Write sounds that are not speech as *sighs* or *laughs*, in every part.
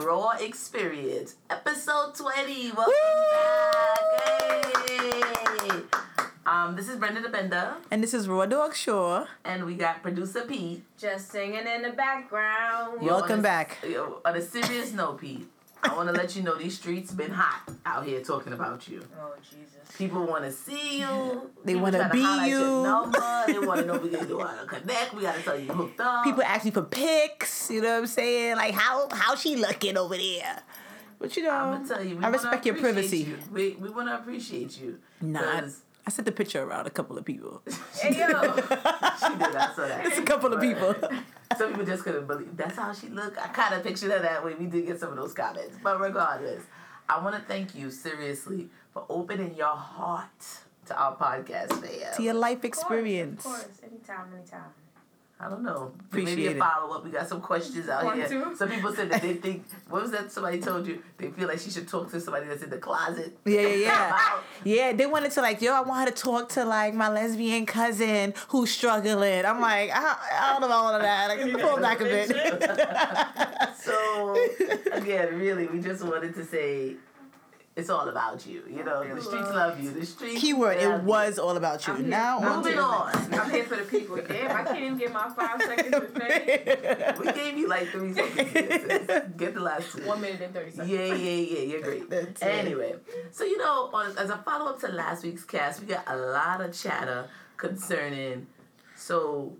the Raw Experience, episode 20. Welcome back. Hey. Um, this is Brenda the Bender, And this is Raw Dog Shore. and we got producer Pete. Just singing in the background. Welcome on a- back. on a serious note, Pete, I want to let you know these streets been hot out here talking about you. Oh Jesus. People want to see you. They wanna tryna be holler at your you. Number. They *laughs* want to know we gonna want to connect. We gotta tell you hooked up. People ask me for pics, you know what I'm saying? Like how how she looking over there? But you know, I'm gonna tell you, we I respect your privacy. You. We we want to appreciate you. Nah, I, 'Cause I sent the picture around a couple of people. Hey yo. *laughs* she did. I saw that. It's a couple of people. *laughs* Some people just couldn't believe that's how she looked. I kind of pictured her that way. We did get some of those comments, but regardless, I want to thank you seriously for opening your heart to our podcast, fam. to your life Of experience. course, of course. Anytime, anytime. I don't know. Appreciate Maybe a it. follow up. We got some questions out Want here. to? Some people said that they think. What was that? Somebody told you they feel like she should talk to somebody that's in the closet. Yeah, yeah, yeah. *laughs* Yeah, they wanted to like, yo, I want her to talk to like my lesbian cousin who's struggling. I'm like, I, I don't know about all of that. Like, pull back a bit. *laughs* So *laughs* again, really, we just wanted to say it's all about you. You know, the streets love you. The streets. Keyword, love it you. was all about you. I'm. Now I'm on Moving on. I'm here for the people. *laughs* Damn, I can't even get my five seconds of fame. *laughs* We gave you like three seconds. Get the last two. One minute and thirty seconds. Yeah, yeah, yeah, you're great. *laughs* That's it. anyway, so you know, on, as a follow up to last week's cast, we got a lot of chatter concerning. So,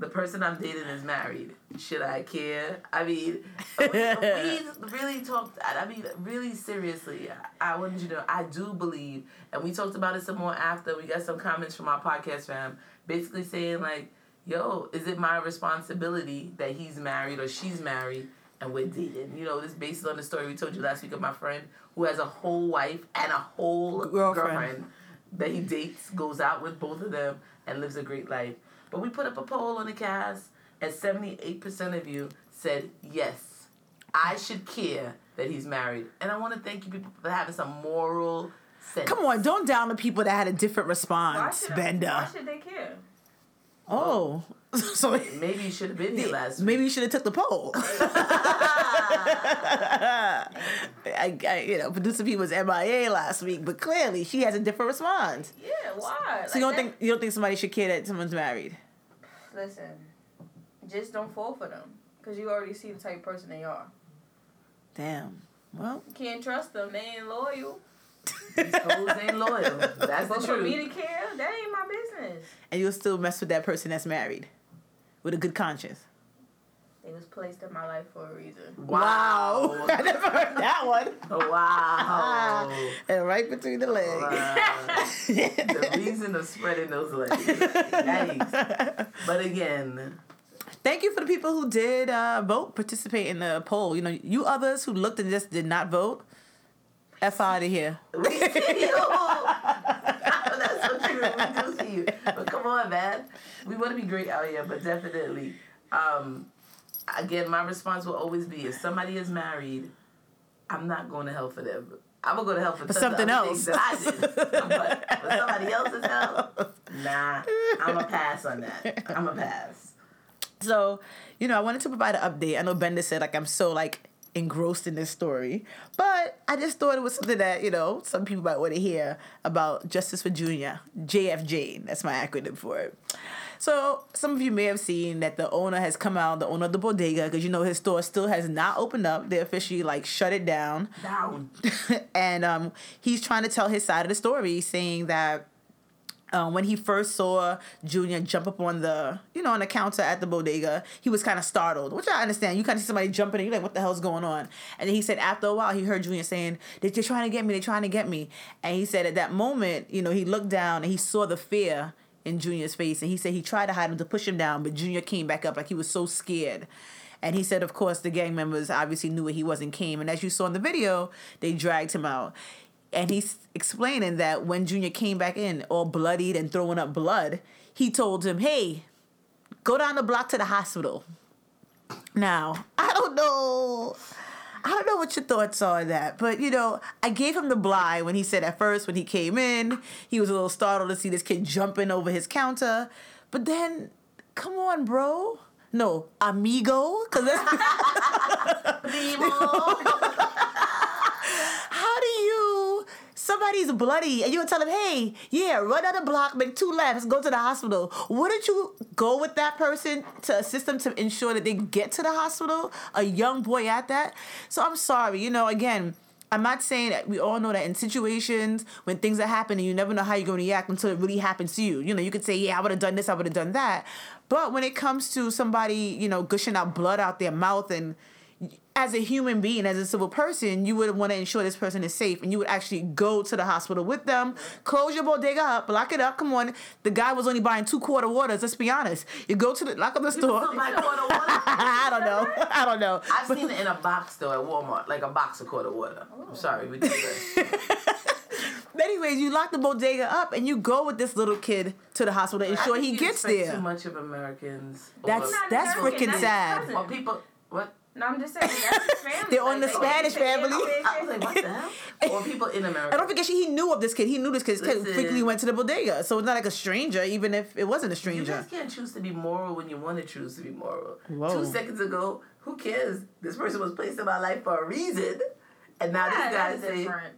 the person I'm dating is married. Should I care? I mean, we, *laughs* we really talked. I mean, really seriously. I wanted you to know I do believe, and we talked about it some more after. We got some comments from our podcast fam, basically saying like, "Yo, is it my responsibility that he's married or she's married?" and we're dating. You know, this based on the story we told you last week of my friend who has a whole wife and a whole Girlfriend. girlfriend, that he dates, goes out with both of them, and lives a great life. But we put up a poll on the cast, and 78% of you said yes, I should care that he's married. And I want to thank you people for having some moral sense. Come on, don't down the people that had a different Why response, should, Bender. why should they care? Oh, *laughs* so Maybe you should have been here last week. maybe you should have took the poll. *laughs* I, I, you know, producer P was MIA last week, but clearly she has a different response. Yeah, why? So you don't think you don't think somebody should care that someone's married? Listen, just don't fall for them because you already see the type of person they are. Damn. Well, You can't trust them. They ain't loyal. *laughs* These hoes ain't loyal. That's the But for me to care, that ain't my business. and you'll still mess with that person that's married with a good conscience. They was placed in my life for a reason. Wow. *laughs* I never heard that one. Wow. *laughs* and right between the legs. Wow. *laughs* the reason of spreading those legs. Yikes. But again, Thank you for the people who did uh, vote, participate in the poll. You know, you others who looked and just did not vote, F out of here. we see you. That's so true. We do see you. *laughs* But come on, man. We want to be great out here, but definitely. Um, again, my response will always be if somebody is married, I'm not going to hell for them. I'm gonna go to hell for, something else. I did. *laughs* but for somebody else's hell, nah. I'm a pass on that. I'm a pass. So, you know, I wanted to provide an update. I know Bender said like I'm so like engrossed in this story, but I just thought it was something that you know some people might want to hear about Justice for Junior, JFJ. That's my acronym for it. So some of you may have seen that the owner has come out, the owner of the bodega, because you know his store still has not opened up. They officially like shut it down. Down. *laughs* and um, he's trying to tell his side of the story, saying that um, when he first saw Junior jump up on the, you know, on the counter at the bodega, he was kind of startled, which I understand. You kind of see somebody jumping, and you're like, "What the hell's going on?" And then he said, after a while, he heard Junior saying, "They're trying to get me. They're trying to get me." And he said, at that moment, you know, he looked down and he saw the fear in Junior's face, and he said he tried to hide him to push him down, but Junior came back up like he was so scared. And he said, of course, the gang members obviously knew where he was and came. And as you saw in the video, they dragged him out. And he's explaining that when Junior came back in, all bloodied and throwing up blood, he told him, hey, go down the block to the hospital. Now, I don't know. I don't know what your thoughts are on that, but you know, I gave him the blind when he said at first when he came in, he was a little startled to see this kid jumping over his counter. But then, come on, bro. No, amigo. Because how *laughs* *laughs* do you? Somebody's bloody, and you would tell them, "Hey, yeah, run out the block, make two lefts, go to the hospital." Wouldn't you go with that person to assist them to ensure that they get to the hospital? A young boy at that. So I'm sorry, you know. Again, I'm not saying that we all know that in situations when things are happening, you never know how you're going to react until it really happens to you. You know, you could say, "Yeah, I would have done this, I would have done that," but when it comes to somebody, you know, gushing out blood out their mouth and as a human being, as a civil person, you would want to ensure this person is safe, and you would actually go to the hospital with them, close your bodega up, lock it up. Come on, the guy was only buying two quarter waters. Let's be honest. You go to the lock up the store. Still quarter *laughs* water? I don't know. I don't know. I've seen it in a box though at Walmart, like a box of quarter water. I'm oh. sorry, we did that. *laughs* But anyways, you lock the bodega up, and you go with this little kid to the hospital, and I ensure he you gets there. Too much of Americans. That's that's American, freaking that's sad. cousin. or people. What? No, I'm just saying that's his *laughs* family. They're on the they- Spanish they- family. I was like, what the hell? *laughs* Or people in America. I don't forget she he knew of this kid. He knew this kid. This kid Listen. frequently went to the bodega, so it's not like a stranger, even if it wasn't a stranger. You stranger. guys can't choose to be moral when you want to choose to be moral. Whoa. Two seconds ago, who cares? This person was placed in my life for a reason, and now Yeah, this guy that's say, different.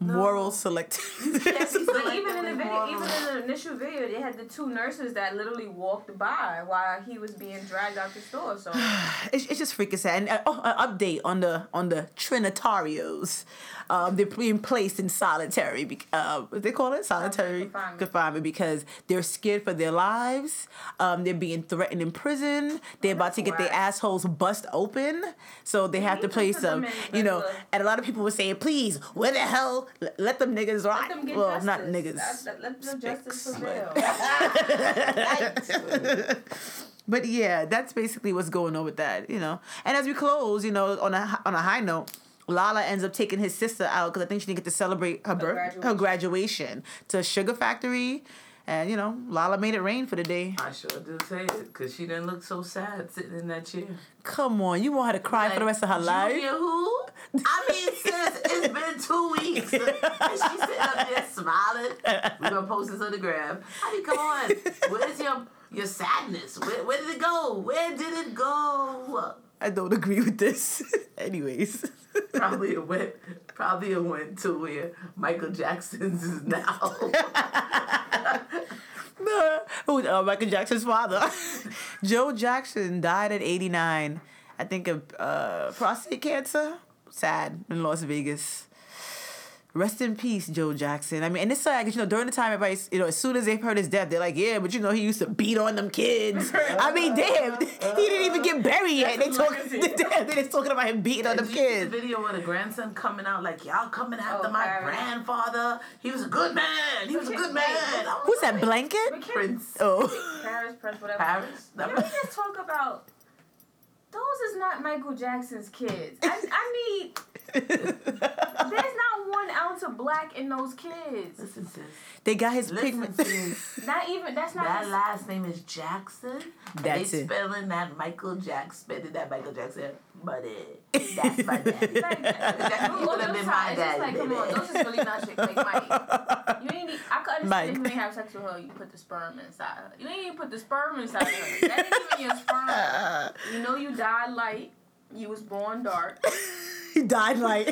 Moral select. can't But *laughs* even in the video, even in the initial video, they had the two nurses that literally walked by while he was being dragged out the store. So *sighs* it's, it's just freaking sad. And uh, oh, an update on the on the Trinitarios. Um, they're being placed in solitary. Uh, what they call it solitary confinement. confinement because they're scared for their lives. Um, they're being threatened in prison. They're about to get their assholes bust open, so they have to place them. them You know, and a lot of people were saying, "Please, where the hell? Let, them niggas let them get well, justice. not niggas. Let, let, let the justice prevail. *laughs* But yeah, that's basically what's going on with that, you know. And as we close, you know, on a on a high note, Lala ends up taking his sister out because I think she didn't get to celebrate her birth, her graduation to Sugar Factory, and you know, Lala made it rain for the day. I sure do say it, because she didn't look so sad sitting in that chair. Come on, you want her to cry for the rest of her life? Junior who? I mean, sis, it's *laughs* been two weeks. And she's sitting up there smiling. We're going to post this on the gram. I mean, come on. *laughs* Where's your your sadness? Where, where did it go? Where did it go? I don't agree with this. *laughs* Anyways, Probably it went. Probably it went to where Michael Jackson's is now. *laughs* who uh, Michael Jackson's father, *laughs* Joe Jackson, died at eighty nine. I think of uh, prostate cancer. Sad in Las Vegas. Rest in peace, Joe Jackson. I mean, and it's like you know during the time everybody's you know as soon as they've heard his death, they're like, yeah, but you know he used to beat on them kids. I mean, damn, *laughs* he didn't even get buried yet. They That's talk, his *laughs* legacy. they just talking about him beating on them Did you see kids. the video with the grandson coming out like y'all coming after Oh, my Paris. grandfather? He was a good man. He was a good man. Who's that blanket? Prince Oh, Paris, Prince, whatever. Paris. Can we just talk about those? Is not Michael Jackson's kids. I, I need. There's not one ounce of black in those kids. Listen, sis. they got his Listen, pigment. sis. *laughs* Not even. That's not. That his- last name is Jackson. That's they it. spelling that Michael Jackson, spelling that Michael Jackson, but it, that's my *laughs* daddy. Like, That on would have those been sides, my it's just like, daddy, come on, those is really not shit. Like, Mike, *laughs* you ain't. I could understand Mike. if you ain't have sex with her, you put the sperm inside her. You ain't even put the sperm inside her. That ain't even your sperm. You know you died light. You was born dark. *laughs* he died like.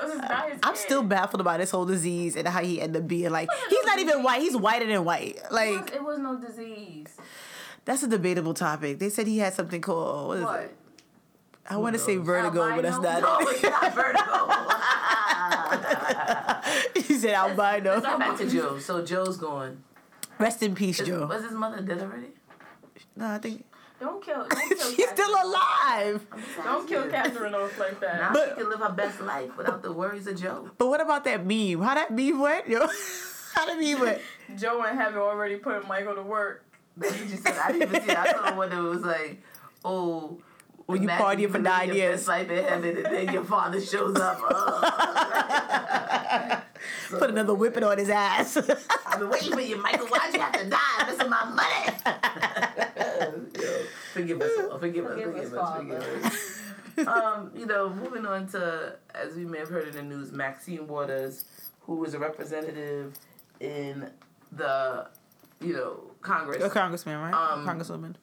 Those is not his I'm kids. still baffled about this whole disease and how he ended up being like he's not even white. He's whiter than white. It was, Like it was no disease. that's a debatable topic. They said he had something called what is What? it? I want to say knows? vertigo, but that's not No, it's not vertigo. *laughs* he said albino. Let's get back to Joe. So Joe's going. Rest in peace, Is- Joe. Was his mother dead already? No, I think Don't kill. Don't *laughs* kill. he's Catherine. still alive. Don't kill Catherine off like that. Now But- she can live her best life without the worries of Joe. But what about that meme? How that meme went? Yo, *laughs* how that meme went? *laughs* Joe and Heaven already put Michael to work. But what just said. I didn't even see it. I saw the one that was like, oh. When you party partying for living nine years. best life in heaven, and then your father shows up. Ugh. *laughs* Put another whipping on his ass. I've been waiting for you, Michael. Why'd you have to die? Missing my money. *laughs* Yo, forgive us, all. forgive us, Forgive forgive us, us, forgive us. *laughs* um, you know, moving on to, as we may have heard in the news, Maxine Waters, who was a representative in the, you know, Congress. A congressman, right? Um, Congresswoman.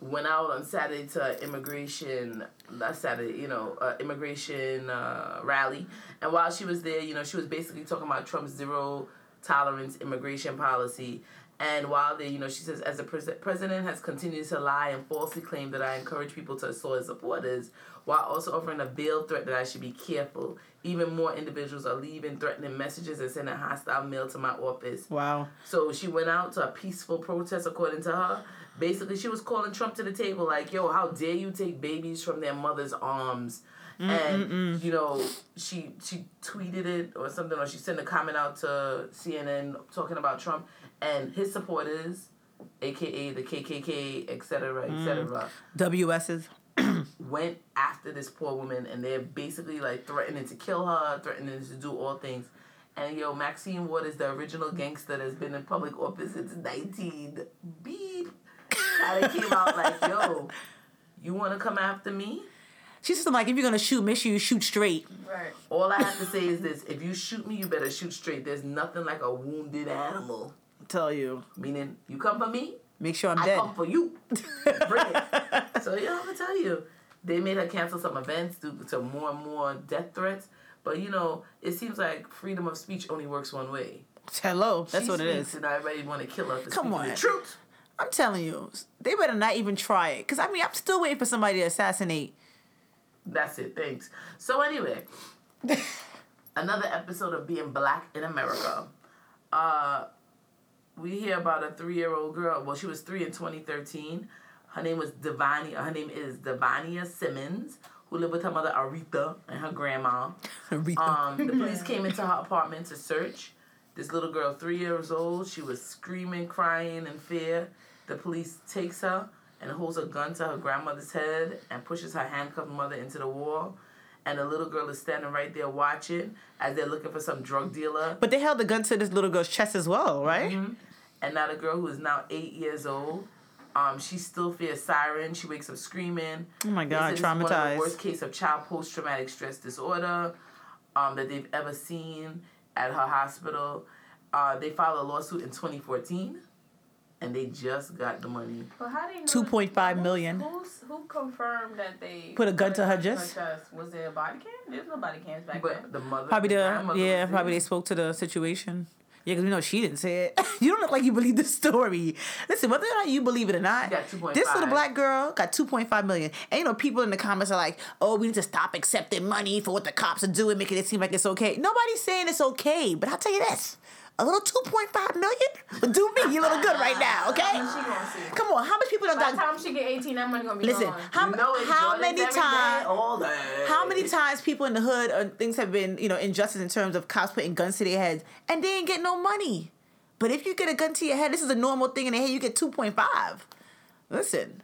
Went out on Saturday to immigration, not Saturday, you know, uh, immigration uh, rally. And while she was there, you know, she was basically talking about Trump's zero tolerance immigration policy. And while there, you know, she says, as the pres- president has continued to lie and falsely claim that I encourage people to assault his supporters, while also offering a veiled threat that I should be careful. Even more individuals are leaving threatening messages and sending hostile mail to my office. Wow. So she went out to a peaceful protest, according to her. Basically, she was calling Trump to the table, like, yo, how dare you take babies from their mother's arms? Mm, and, mm, mm. you know, she she tweeted it or something, or she sent a comment out to CNN talking about Trump and his supporters, aka the KKK, etc., etc., WS's. *clears throat* went after this poor woman and they're basically like threatening to kill her, threatening to do all things. And yo, Maxine Waters is the original gangster that's been in public office since 19 beep, And of came out *laughs* like, yo, you want to come after me? She's just like, if you're gonna shoot, make sure you shoot straight. Right. All I have to say is this if you shoot me, you better shoot straight. There's nothing like a wounded animal. Tell you. Meaning, you come for me, Make sure I'm I dead. come for you. Bring it. *laughs* So yeah, I'm gonna tell you, they made her cancel some events due to more and more death threats. But you know, it seems like freedom of speech only works one way. Hello. That's She what it is. And is. And everybody want to kill her for Come on. the truth. I'm telling you, they better not even try it. Cause I mean, I'm still waiting for somebody to assassinate. That's it. Thanks. So anyway, *laughs* another episode of Being Black in America. Uh, we hear about a three-year-old girl. Well, she was three in 2013. Her name was Devania. Her name is Devania Simmons, who lived with her mother Aretha and her grandma. Aretha. Um, the police *laughs* came into her apartment to search. This little girl, three years old, she was screaming, crying in fear. The police takes her and holds a gun to her grandmother's head and pushes her handcuffed mother into the wall. And the little girl is standing right there watching as they're looking for some drug dealer. but they held the gun to this little girl's chest as well, right? And now the girl who is now eight years old, um, she still fears sirens. She wakes up screaming. Oh my God, said this is One of traumatized. the worst case of child post traumatic stress disorder um, that they've ever seen at her hospital. Uh, they filed a lawsuit in 2014, and they just got the money. But how do you know? 2.5 who's- who confirmed that they Put a gun to her put chest? Was there a body cam? There's no body cams back But then. the mother, Probably the grandmother yeah, probably there. they spoke to the situation. Yeah, because we know she didn't say it. *laughs* you don't look like you believe the story. Listen, whether or not you believe it or not, this little black girl got 2.5 million. And you know, people in the comments are like, oh, we need to stop accepting money for what the cops are doing, making it seem like it's okay. Nobody's saying it's okay, but I'll tell you this. A little 2.5 million would do me a little good right now, *laughs* okay? How much she gonna see? Come on, how much people done By the got time she get 18, that money gonna be Listen, gone. how, You know how many times all how many times people in the hood or things have been, you know, injustice in terms of cops putting guns to their heads and they ain't get no money. But if you get a gun to your head, this is a normal thing in their head, you get 2.5. Listen.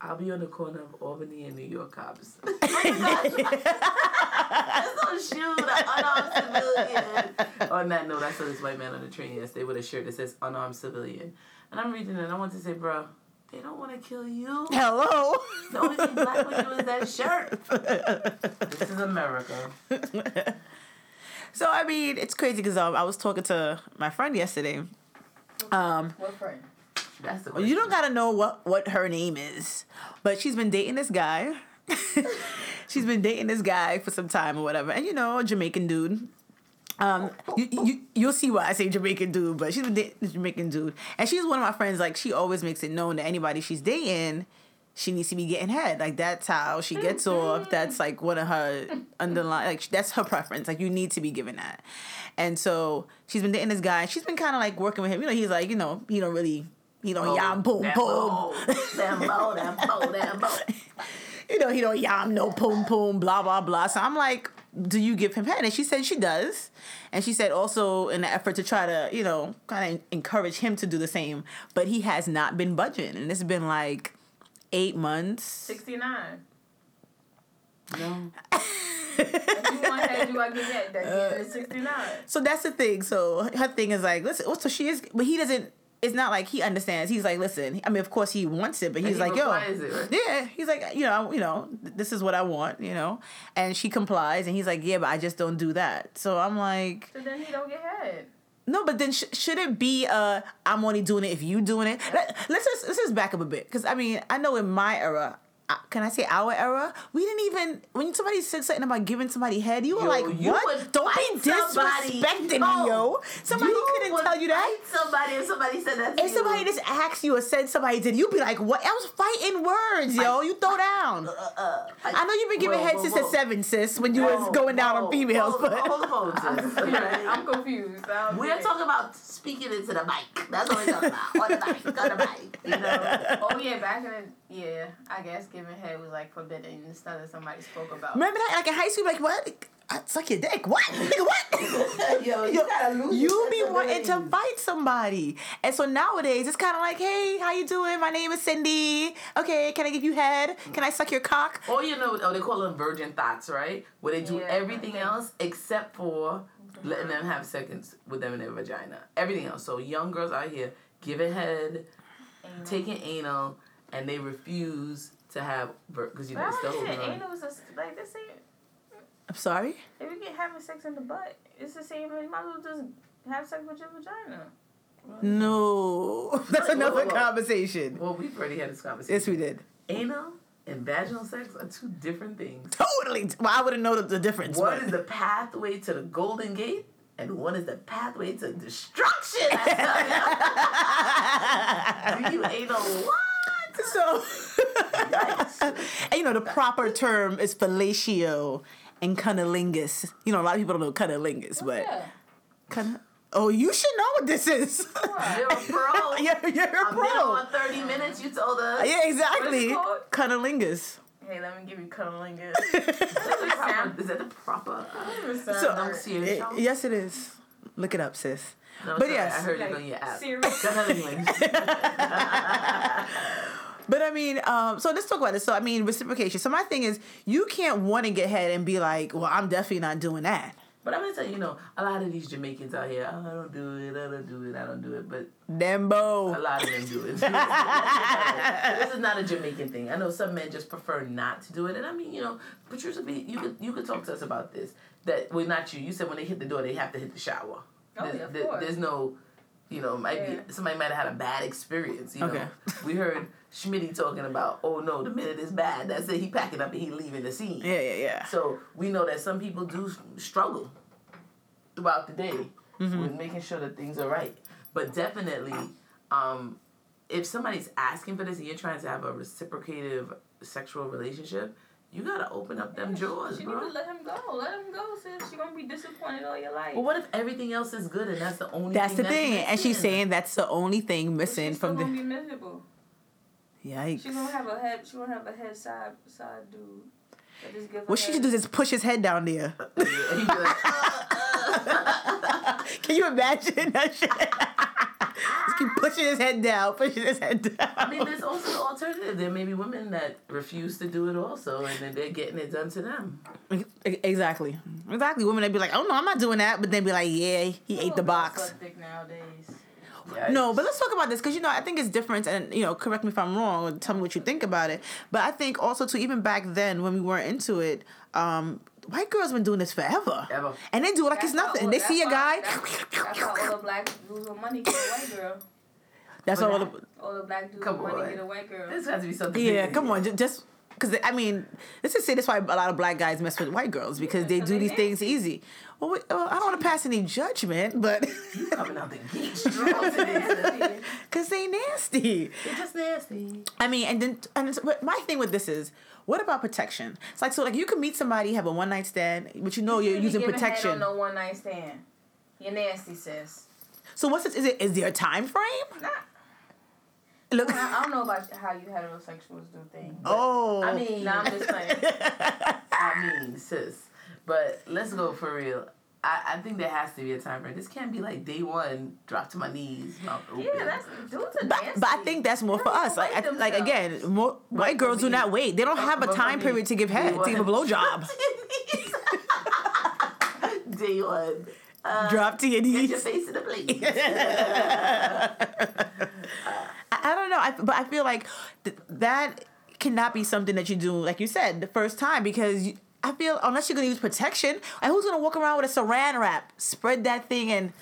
I'll be on the corner of Albany and New York cops. Just don't shoot an unarmed civilian. On that note, I saw this white man on the train yesterday with a shirt that says unarmed civilian. And I'm reading it and I want to say, bro, they don't want to kill you. Hello. The only thing black with you is that shirt. This is America. so I mean, it's crazy because um, I was talking to my friend yesterday. Um, What friend? That's the you don't gotta know what what her name is, but she's been dating this guy. *laughs* she's been dating this guy for some time or whatever, and you know, a Jamaican dude. Um, you, you you'll see why I say Jamaican dude, but she's been dating this Jamaican dude, and she's one of my friends. Like she always makes it known that anybody she's dating, she needs to be getting head. Like that's how she gets off. That's like one of her underlying. Like that's her preference. Like you need to be given that. And so she's been dating this guy. She's been kind of like working with him. You know, he's like you know he don't really he don't yam boom that boom. bow, that bow, that bow, you know, he don't yam no poom poom, blah blah blah. So I'm like, do you give him head? And she said she does. And she said also in an effort to try to, you know, kind of encourage him to do the same. But he has not been budging. And it's been like eight months. 69. No. If you want head, you gotta get that. That Uh, 69. *laughs* So that's the thing. So her thing is like, listen, so she is, but he doesn't. It's not like he understands. He's like, listen. I mean, of course he wants it, but he's he like, yo, right? yeah. He's like, you know, you know, this is what I want, you know. And she complies, and he's like, yeah, but I just don't do that. So I'm like, So then he don't get head. No, but then sh- should it be uh I'm only doing it if you doing it? Let, let's just let's just back up a bit because I mean I know in my era. uh, Can I say our era? We didn't even when somebody said something about giving somebody head, you were Yo, like, you "What? Don't be fight somebody. disrespecting me, yo." Somebody You couldn't would tell you that. fight Somebody if somebody said that. To If you. somebody just asked you or said somebody did, you'd be like, "What? I was fighting words, yo. You throw down." uh, I know you've been giving Whoa, head whoa, since whoa. the seven, sis, when you Whoa, was going down on females, hold, but hold the phone, sis. *laughs* Alright? I'm confused. I don't We get are talking about speaking into the mic. That's what we're talking about. On the mic, on the mic. You know. Oh yeah, back in the yeah, I guess giving head was like forbidden. It's not that somebody spoke about. remember that? Like in high school, like what? I suck your dick. What? *laughs* Nigga, what? *laughs* Yo, Yo, gotta lose you be wanting to sensibilities. fight somebody. And so nowadays it's kind of like, hey, how you doing? My name is Cindy. Okay, can I give you head? Can I suck your cock? Or you know, oh, they call them virgin thoughts, right? Where they do Yeah, everything okay. else except for letting them have seconds with them in their vagina. Everything else. So young girls out here giving head, Anal. taking anal, and they refuse to have because you But know I it's still understand holding on. anal is a, like the same. I'm sorry? If you get having sex in the butt, it's the same. You might as well just have sex with your vagina. No. *laughs* That's Whoa, another whoa, whoa. conversation. Well, we've already had this conversation. Yes, we did. Anal and vaginal sex are two different things. Totally. Well, I wouldn't know the, the difference. One but- is the pathway to the golden gate, and one is the pathway to destruction. I tell ya. *laughs* *laughs* Do you anal what? So, *laughs* and you know, the proper term is fellatio and cunnilingus. You know, a lot of people don't know cunnilingus, but yeah. cunn- oh, you should know what this is. You're a pro. *laughs* you're, you're a I've been pro. on 30 minutes, you told us. Yeah, exactly. called? Cunnilingus. Hey, let me give you cunnilingus. *laughs* Is that the proper- Is that the proper? Uh, so, uh, it- yes, it is. Look it up, sis. No, but sorry, yes. I heard Like, it on your app. serious? But I mean, um, so let's talk about this. So I mean, reciprocation. So my thing is, you can't want to get head and be like, "Well, I'm definitely not doing that." But I'm gonna tell you, you know, a lot of these Jamaicans out here, oh, I don't do it, I don't do it, I don't do it, but Dembo, a Dembo. lot of them do it. *laughs* *laughs* this is not a Jamaican thing. I know some men just prefer not to do it, and I mean, you know, Patricia, be you could you could talk to us about this. That well, not you. You said when they hit the door, they have to hit the shower. Oh, There's, yeah, of there- course. there's no, you know, might Yeah. be somebody might have had a bad experience. You know, Okay. we heard Schmitty talking about, oh no, the minute is bad. That's it. He packing up and he leaving the scene. Yeah, yeah, yeah. So we know that some people do struggle throughout the day Mm-hmm. with making sure that things are right. But definitely, um, if somebody's asking for this and you're trying to have a reciprocative sexual relationship, you gotta open up them drawers, She need bro. to let him go. Let him go, sis. She gonna be disappointed all your life. Well, what if everything else is good and that's the only That's the thing thing, and she's saying that's the only thing missing she's still from gonna the. be miserable. Yikes. She gonna have a head. She gonna have a head side side dude. That just give her What she head. should do is push his head down there. *laughs* Yeah, he'd be like, "Uh, Can you imagine that shit? Just keep pushing his head down, pushing his head down. I mean, there's also the alternative. There may be women that refuse to do it also, and then they're getting it done to them. Exactly. Exactly. Women they'd be like, oh no, I'm not doing that, but then be like, yeah, he ate the box. suck nowadays. Yikes. No, but let's talk about this because you know I think it's different, and you know, correct me if I'm wrong, or tell me what you think about it. But I think also too, even back then when we weren't into it, um, white girls been doing this forever, Ever. and they do it like That's it's nothing. all- They see a guy, That's, that's how all the black dudes with money get a white girl. that's all. that- The, All the black dudes Come with money on. get a white girl. This has to be something. yeah, come on, that. just because I mean, let's just say that's why a lot of black guys mess with white girls because Yeah, they 'cause do they these things easy. Well, we, well I don't want to pass any judgment, but You coming out the gate strong today. because they nasty. You're just nasty. I mean, and then and it's, but my thing with this is, what about protection? It's like so, like you can meet somebody, have a one night stand, but you know you're You using giving head protection. on no one night stand. You're nasty, sis. So what's this? Is it is there a time frame? Nah. Look. I I don't know about how you heterosexuals do things. Oh. I mean, Nah, I'm just saying. *laughs* I mean, sis. But let's go for real. I, I think there has to be a time frame. This can't be like day one, drop to my knees. Yeah, that's dudes are But, but I think that's more They for us. Like, I, like like again, more white for girls do not wait. They don't have a time period to give day head, to give a one, blowjob. *laughs* *laughs* day one. Uh, Drop to your Get your knees. face in the plate. *laughs* I, I don't know. I, but I feel like th- that cannot be something that you do, like you said, the first time because you, I feel unless you're gonna use protection, and who's gonna walk around with a saran wrap, spread that thing, and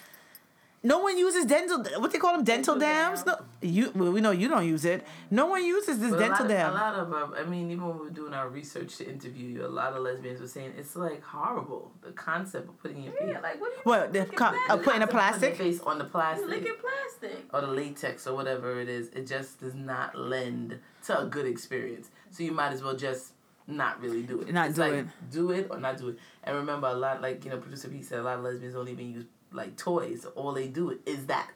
No one uses dental. What they call them, dental, Dental dams. dam. No, you. Well, we know you don't use it. No one uses this But dental a lot, dam. A lot of, um, I mean, even when we were doing our research to interview you, a lot of lesbians were saying it's like horrible. The concept of putting your face, Yeah, like what do you What, the licking co- plastic? uh, putting a plastic? your face on the You plastic licking plastic. or the latex or whatever it is. It just does not lend to a good experience. So you might as well just not really do it. Not it's do like, it. Do it or not do it. And remember, a lot like you know, producer Pete said, a lot of lesbians don't even use like toys. All they do is that.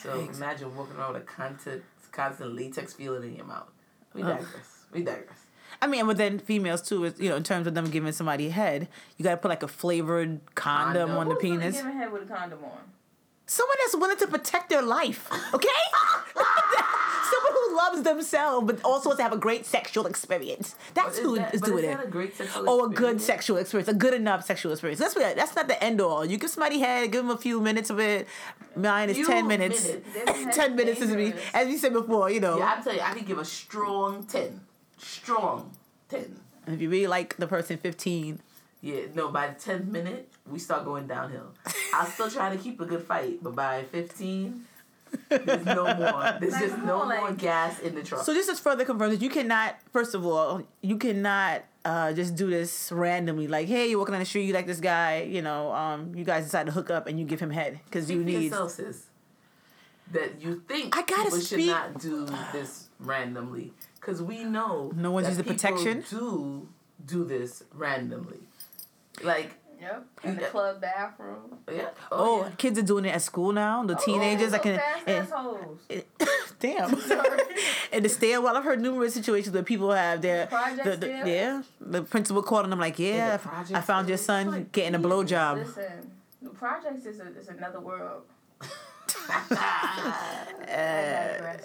So Yikes. imagine walking around with a constant, constant latex feeling in your mouth. We Ugh. digress. We digress. I mean, but then females too. Is you know, in terms of them giving somebody head, you got to put like a flavored condom, Condom. on the Who's really penis. giving head with a condom on? Someone that's willing to protect their life. Okay. *laughs* Someone who loves themselves but also wants to have a great sexual experience. That's But who that, is doing is it. a great sexual Oh, a good sexual experience, a good enough sexual experience. That's what. That's not the end all. You give somebody head, give them a few minutes of it. Mine is Few ten minutes. minutes. *laughs* Ten minutes is me, as we said before. You know, Yeah, I tell you, I can give a strong ten. Strong ten. if you really like the person, fifteen. Yeah, no, by the tenth minute, we start going downhill. I'll still try to keep a good fight, but by fifteen, there's no more. There's Like, just no more like- gas in the truck. So this is further confirmed that you cannot. First of all, you cannot uh, just do this randomly. Like, hey, you're walking on the street, you like this guy. You know, um, you guys decide to hook up and you give him head because you need. yourself. That you think I gotta people speak- should not do this randomly, because we know No one's that using people protection? Do do this randomly, like Yep. In the club bathroom. yeah. Oh, oh, yeah. kids are doing it at school now. The oh, teenagers, oh, I can. Fast and- assholes. *laughs* *laughs* Damn. *laughs* And the stairwell, I've heard numerous situations where people have their Project the, the, yeah. The principal calling them like, yeah, I found your son Like, getting a blowjob. Listen, the projects is, a, is another world. *laughs* Uh,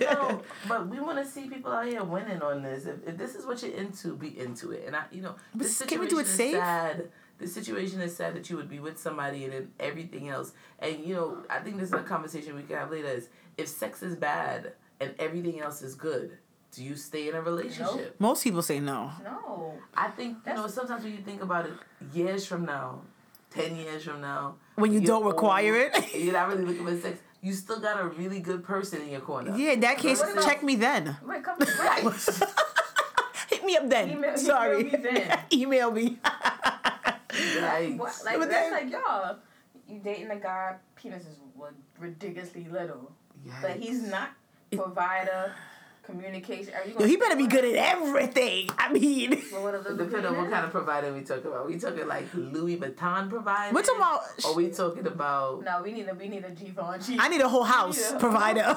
no, *laughs* but we want to see people out here winning on this. If, if this is what you're into, be into it. And I, you know, But this can we do it situation is safe? sad. The situation is sad that you would be with somebody and then everything else. And you know, I think this is a conversation we can have later. Is if sex is bad and everything else is good, do you stay in a relationship? Most people say no. No. I think you know sometimes when you think about it, years from now, ten years from now, When you don't require old, it. you're not really looking for sex. You still got a really good person in your corner. Yeah, in that case, about- check me then. Wait, come right. *laughs* *laughs* Hit me up then. Email- Sorry. email me then. *laughs* email me. Yikes. What, like But that's then- like y'all. You dating a guy, penis is ridiculously little, but he's not provider, communication. Are you? Yo, he better be good at everything. I mean, with- with a little Depending on what kind of provider we talking about. We talking like Louis Vuitton provider. we're talking about. Or we talking about? No, we need a we need a Givenchy. I need a whole *laughs* house Yeah. provider. *laughs*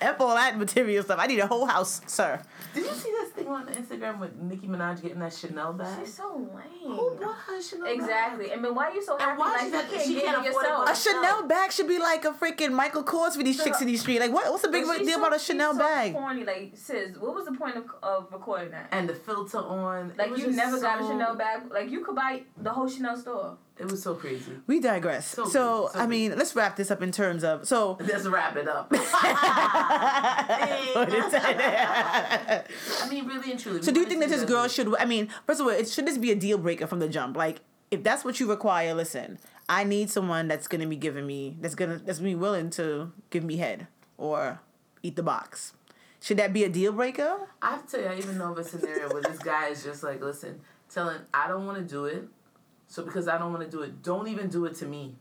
F all that material stuff. I need a whole house, sir. Did you see this thing on Instagram with Nicki Minaj getting that Chanel bag? She's so lame. Who bought her Chanel bag? Exactly. I mean, why are you so happy? And why like she you can't she can't afford it yourself. A Chanel bag should be like a freaking Michael Kors for these chicks in these streets. Like, what? What's the big But she's deal so- about a she's Chanel so bag? Corny, like sis. What was the point of, of recording that? And the filter on. Like you just never got a Chanel bag. Like you could buy the whole Chanel store. It was so crazy. We digress. So, So good, so I mean, let's wrap this up in terms of so. *laughs* Let's wrap it up. *laughs* *laughs* I mean, really and truly. So do you think that this girl should? I mean, first of all, it, should this be a deal breaker from the jump? Like, if that's what you require, listen, I need someone that's gonna be giving me that's gonna that's gonna be willing to give me head or eat the box. Should that be a deal breaker? I have to tell you, I even know of a scenario where this guy is just like, listen, telling I don't want to do it, so because I don't want to do it, don't even do it to me.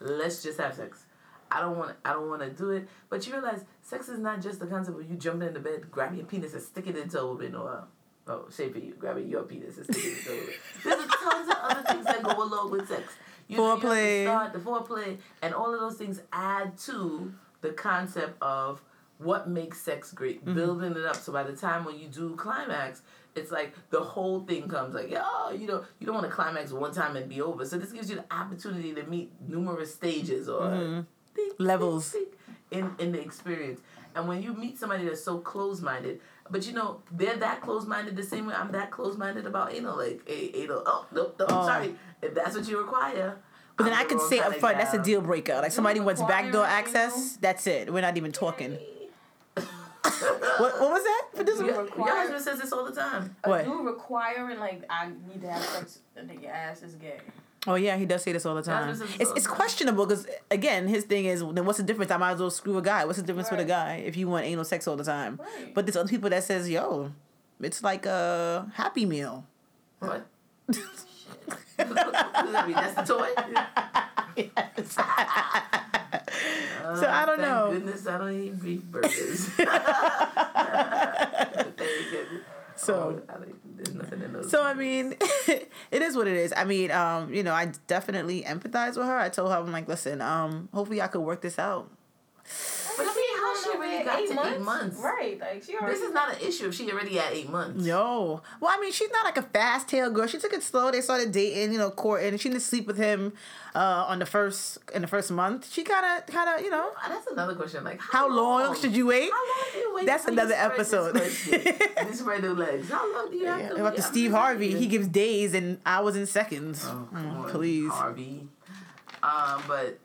Let's just have sex. I don't want. I don't want to do it. But you realize, sex is not just the concept of you jumping into bed, grabbing your penis and sticking it into a woman, or oh, shape of you, grabbing your penis and sticking it into a woman. There's tons of other things that go along with sex. You know, you Foreplay. start the foreplay, and all of those things add to the concept of what makes sex great, mm-hmm. building it up. So by the time when you do climax, it's like the whole thing comes like, oh, you know, you don't want to climax one time and be over. So this gives you the opportunity to meet numerous stages or mm-hmm. ding, Levels. in in the experience. And when you meet somebody that's so close minded, but you know they're that close minded the same way I'm that close minded about anal, like a- anal. Oh, nope, nope, Oh. sorry. If that's what you require. But then I could say up front, that's a deal breaker. Like somebody wants backdoor access, that's it. We're not even talking. What, what was that? Producer? Your, your require- husband says this all the time. A What? dude requiring like I need to have sex and then your ass is gay. Oh yeah, he does say this all the time. It's It's all it's about. questionable because again, his thing is then what's the difference? I might as well screw a guy. What's the difference with a guy if you want anal sex all the time? Right. But there's other people that says, yo, it's like a happy meal. What? *laughs* *laughs* That's the toy. *laughs* *laughs* So I don't Thank know. Goodness, I don't eat beef burgers. *laughs* So- Oh, I don't- there's nothing in those. So I mean, *laughs* it is what it is. I mean, um, you know, I definitely empathize with her. I told her, I'm like, listen, um, hopefully I could work this out. But I mean, how she already got to eight months? Right, like she already. This is not an issue if she already at eight months. No. Well, I mean, she's not like a fast tail girl. She took it slow. They started dating, you know, courting. She didn't sleep with him uh, on the first in the first month. She kind of, kind of, you know. That's another question. Like, How long should you wait? How long do you wait? That's another spread this episode. question? you spread the legs. How long do you have Yeah, to about wait? the Steve Harvey, asking. he gives days and hours and seconds. Oh, come Mm, on, please. Harvey. Um, but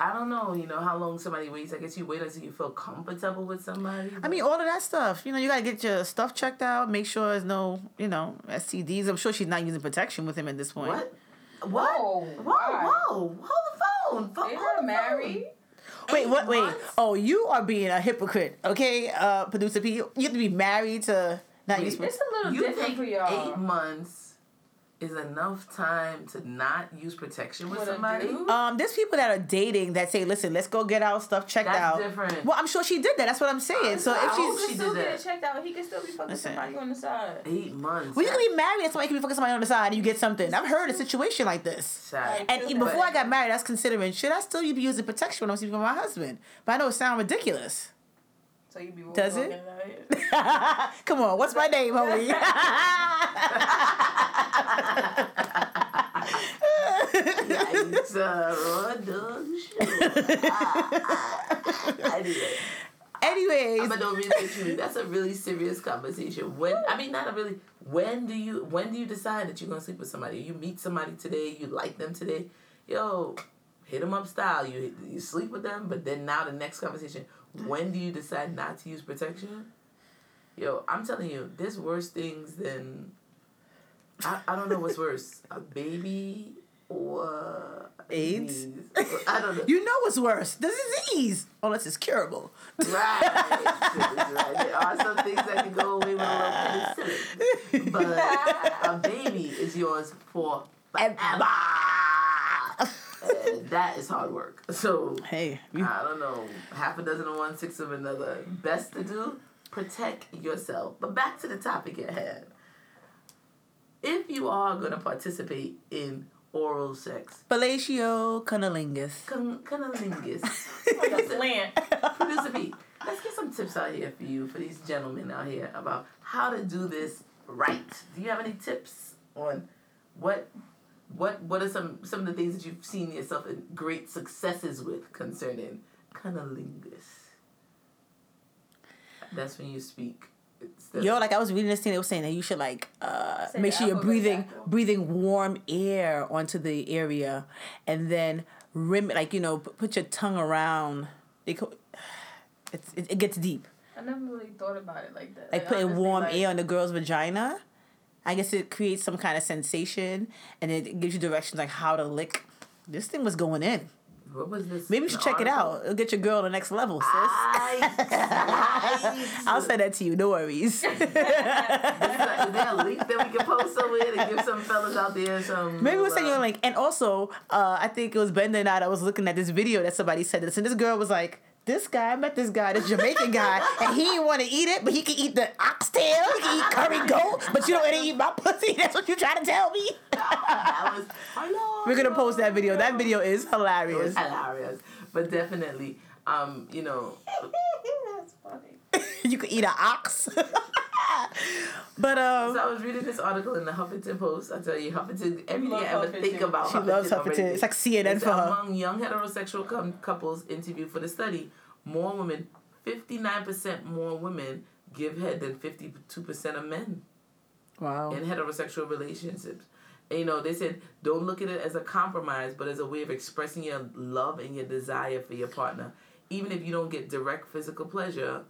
I don't know. You know how long somebody waits. I guess you wait until you feel comfortable with somebody. I mean, all of that stuff. You know, you gotta get your stuff checked out. Make sure there's no, you know, STDs. I'm sure she's not using protection with him at this point. what? What? Whoa, Whoa! Whoa! Hold the phone. Fo- They hold were the married. Wait, Eight what? Wait. Oh, you are being a hypocrite, okay, uh, producer P. You have to be married to not Wait, use. It's a little You different think for y'all. eight months is enough time to not use protection with With a somebody? Um, there's people that are dating that say, "Listen, let's go get our stuff checked That's out." different. Well, I'm sure she did that. That's what I'm saying. So I if hope He she's, she can still did get that. it checked out. He can still be fucking Listen. somebody on the side. Eight months. well, you can be married and somebody You can be fucking somebody on the side and you get something. I've heard a situation like this. Shot. And feel even that. before I got married, I was considering should I still be using protection when I'm sleeping with my husband? But I know it sounds ridiculous. So you be Does it? *laughs* Come on, what's my name, homie? Yikes, uh, raw dog show. Anyway, *laughs* Anyways, but no, really, truly, that's a really serious conversation. When I mean, not a really. When do you when do you decide that you're gonna sleep with somebody? You meet somebody today, you like them today, yo, hit them up style. You you sleep with them, but then now the next conversation. When do you decide not to use protection? Yo, I'm telling you, there's worse things than. I, I don't know what's *laughs* worse, a baby or AIDS? I don't know. *laughs* you know what's worse? The disease, unless it's curable. Right. *laughs* right. There are some things that can go away with a little penicillin. But a baby is yours for forever. And that is hard work. So, Hey, you, I don't know. Half a dozen of one, six of another. Best to do, protect yourself. But back to the topic at hand. If you are going to participate in oral sex, fellatio cunnilingus. con- cunnilingus, Like a plant. Producer Pete, let's get some tips out here for you, for these gentlemen out here, about how to do this right. Do you have any tips on what what what are some some of the things that you've seen yourself in great successes with concerning cunnilingus? That's when you speak. Instead Yo, like I was reading this thing, they were saying that you should like uh, make sure you're breathing backward. breathing warm air onto the area, and then rim like you know p- put your tongue around. They co- *sighs* it's, it, it gets deep. I never really thought about it like that. Like putting honestly, warm like, air on the girl's vagina. I guess it creates some kind of sensation, and it gives you directions like how to lick. This thing was going in. what was this? Maybe you should check it out. It'll get your girl to the next level, sis. Yikes, yikes. *laughs* I'll send that to you. No worries. *laughs* Is there a link that we can post somewhere to give some fellas out there some? Maybe we'll send you a link. And also, uh, I think it was Bender and I that was looking at this video that somebody said this, and this girl was like, "This guy I met this guy, this Jamaican guy, and he didn't want to eat it, but he can eat the oxtail, he can eat curry goat, but you don't want to eat my pussy. *laughs* That's what you trying to tell me." that was hello. We're gonna post that video. That video is It hilarious. was hilarious, but definitely, um, you know, *laughs* That's funny. *laughs* you could eat an ox. *laughs* but um, so I was reading this article in the Huffington Post. I tell you, Huffington, everything I ever Huffington. think about. she loves already. Huffington. It's like CNN It's for her. among young heterosexual com- couples interviewed for the study. More women, fifty nine percent more women give head than fifty two percent of men. Wow. in heterosexual relationships. And, you know, they said don't look at it as a compromise, but as a way of expressing your love and your desire for your partner. Even if you don't get direct physical pleasure,